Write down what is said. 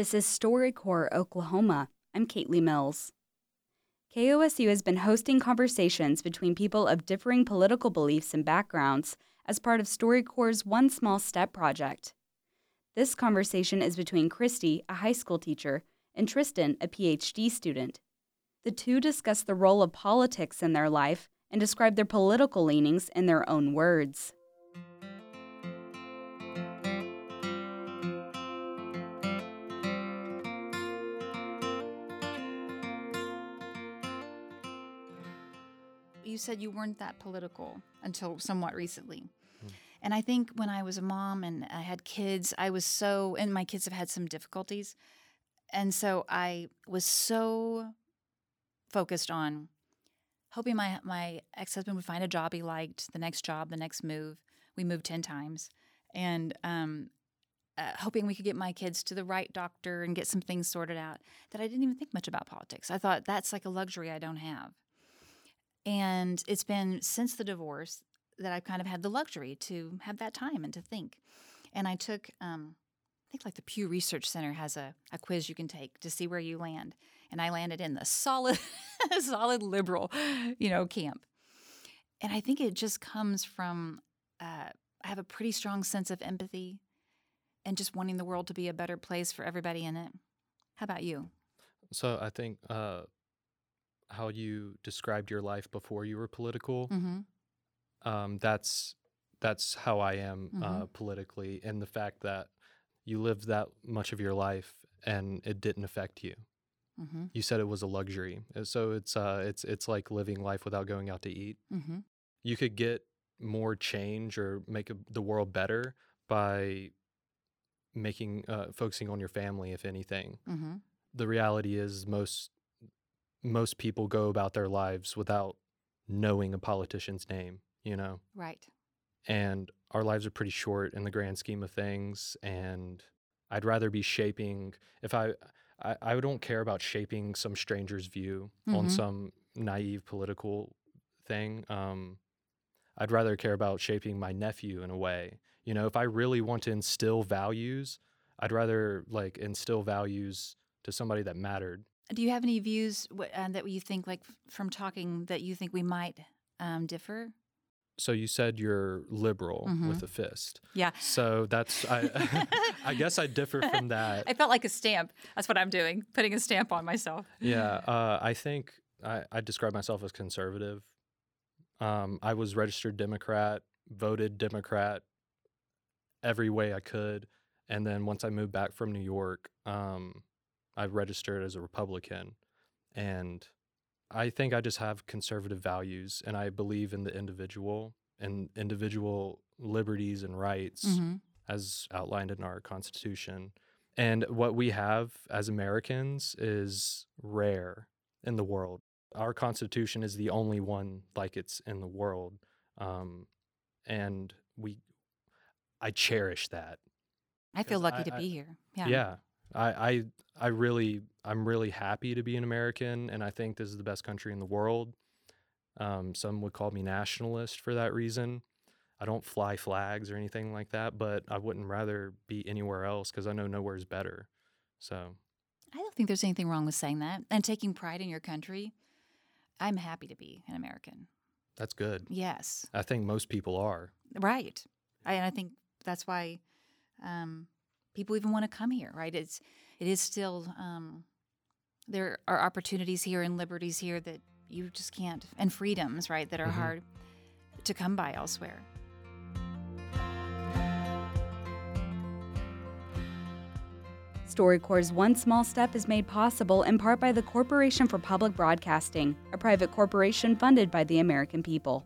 This is StoryCorps Oklahoma. I'm Caitlin Mills. KOSU has been hosting conversations between people of differing political beliefs and backgrounds as part of StoryCorps' One Small Step project. This conversation is between Christy, a high school teacher, and Tristan, a PhD student. The two discuss the role of politics in their life and describe their political leanings in their own words. You said you weren't that political until somewhat recently. Mm. And I think when I was a mom and I had kids, I was so, and my kids have had some difficulties. And so I was so focused on hoping my, my ex husband would find a job he liked, the next job, the next move. We moved 10 times. And um, uh, hoping we could get my kids to the right doctor and get some things sorted out that I didn't even think much about politics. I thought that's like a luxury I don't have. And it's been since the divorce that I've kind of had the luxury to have that time and to think. And I took, um, I think like the Pew Research Center has a, a quiz you can take to see where you land. And I landed in the solid, solid liberal, you know, camp. And I think it just comes from uh, I have a pretty strong sense of empathy and just wanting the world to be a better place for everybody in it. How about you? So I think uh, how you described your life before you were political. Mm-hmm. Um, that's that's how I am uh, mm-hmm. uh, politically, and the fact that you lived that much of your life and it didn't affect you. Mm-hmm. You said it was a luxury, uh, so it's uh, it's it's like living life without going out to eat. Mm-hmm. You could get more change or make a, the world better by making uh, focusing on your family, if anything. Mm-hmm. The reality is most most people go about their lives without knowing a politician's name, you know? Right. And our lives are pretty short in the grand scheme of things. And I'd rather be shaping, if I, I, I don't care about shaping some stranger's view mm-hmm. on some naive political thing. Um, I'd rather care about shaping my nephew in a way. You know, if I really want to instill values, I'd rather like instill values to somebody that mattered do you have any views uh, that you think, like from talking, that you think we might um, differ? So you said you're liberal mm-hmm. with a fist. Yeah. So that's I. I guess I differ from that. I felt like a stamp. That's what I'm doing, putting a stamp on myself. Yeah. Uh, I think I, I describe myself as conservative. Um, I was registered Democrat, voted Democrat every way I could, and then once I moved back from New York, um, I registered as a Republican. And I think I just have conservative values and I believe in the individual and individual liberties and rights mm-hmm. as outlined in our Constitution. And what we have as Americans is rare in the world. Our Constitution is the only one like it's in the world. Um, and we, I cherish that. I feel lucky I, to be here. Yeah. Yeah. I, I I really I'm really happy to be an American, and I think this is the best country in the world. Um, some would call me nationalist for that reason. I don't fly flags or anything like that, but I wouldn't rather be anywhere else because I know nowhere is better. So I don't think there's anything wrong with saying that and taking pride in your country. I'm happy to be an American. That's good. Yes. I think most people are. Right. I, and I think that's why um, people even want to come here, right? It's it is still um, there are opportunities here and liberties here that you just can't, and freedoms, right, that are mm-hmm. hard to come by elsewhere. StoryCorps' One Small Step is made possible in part by the Corporation for Public Broadcasting, a private corporation funded by the American people.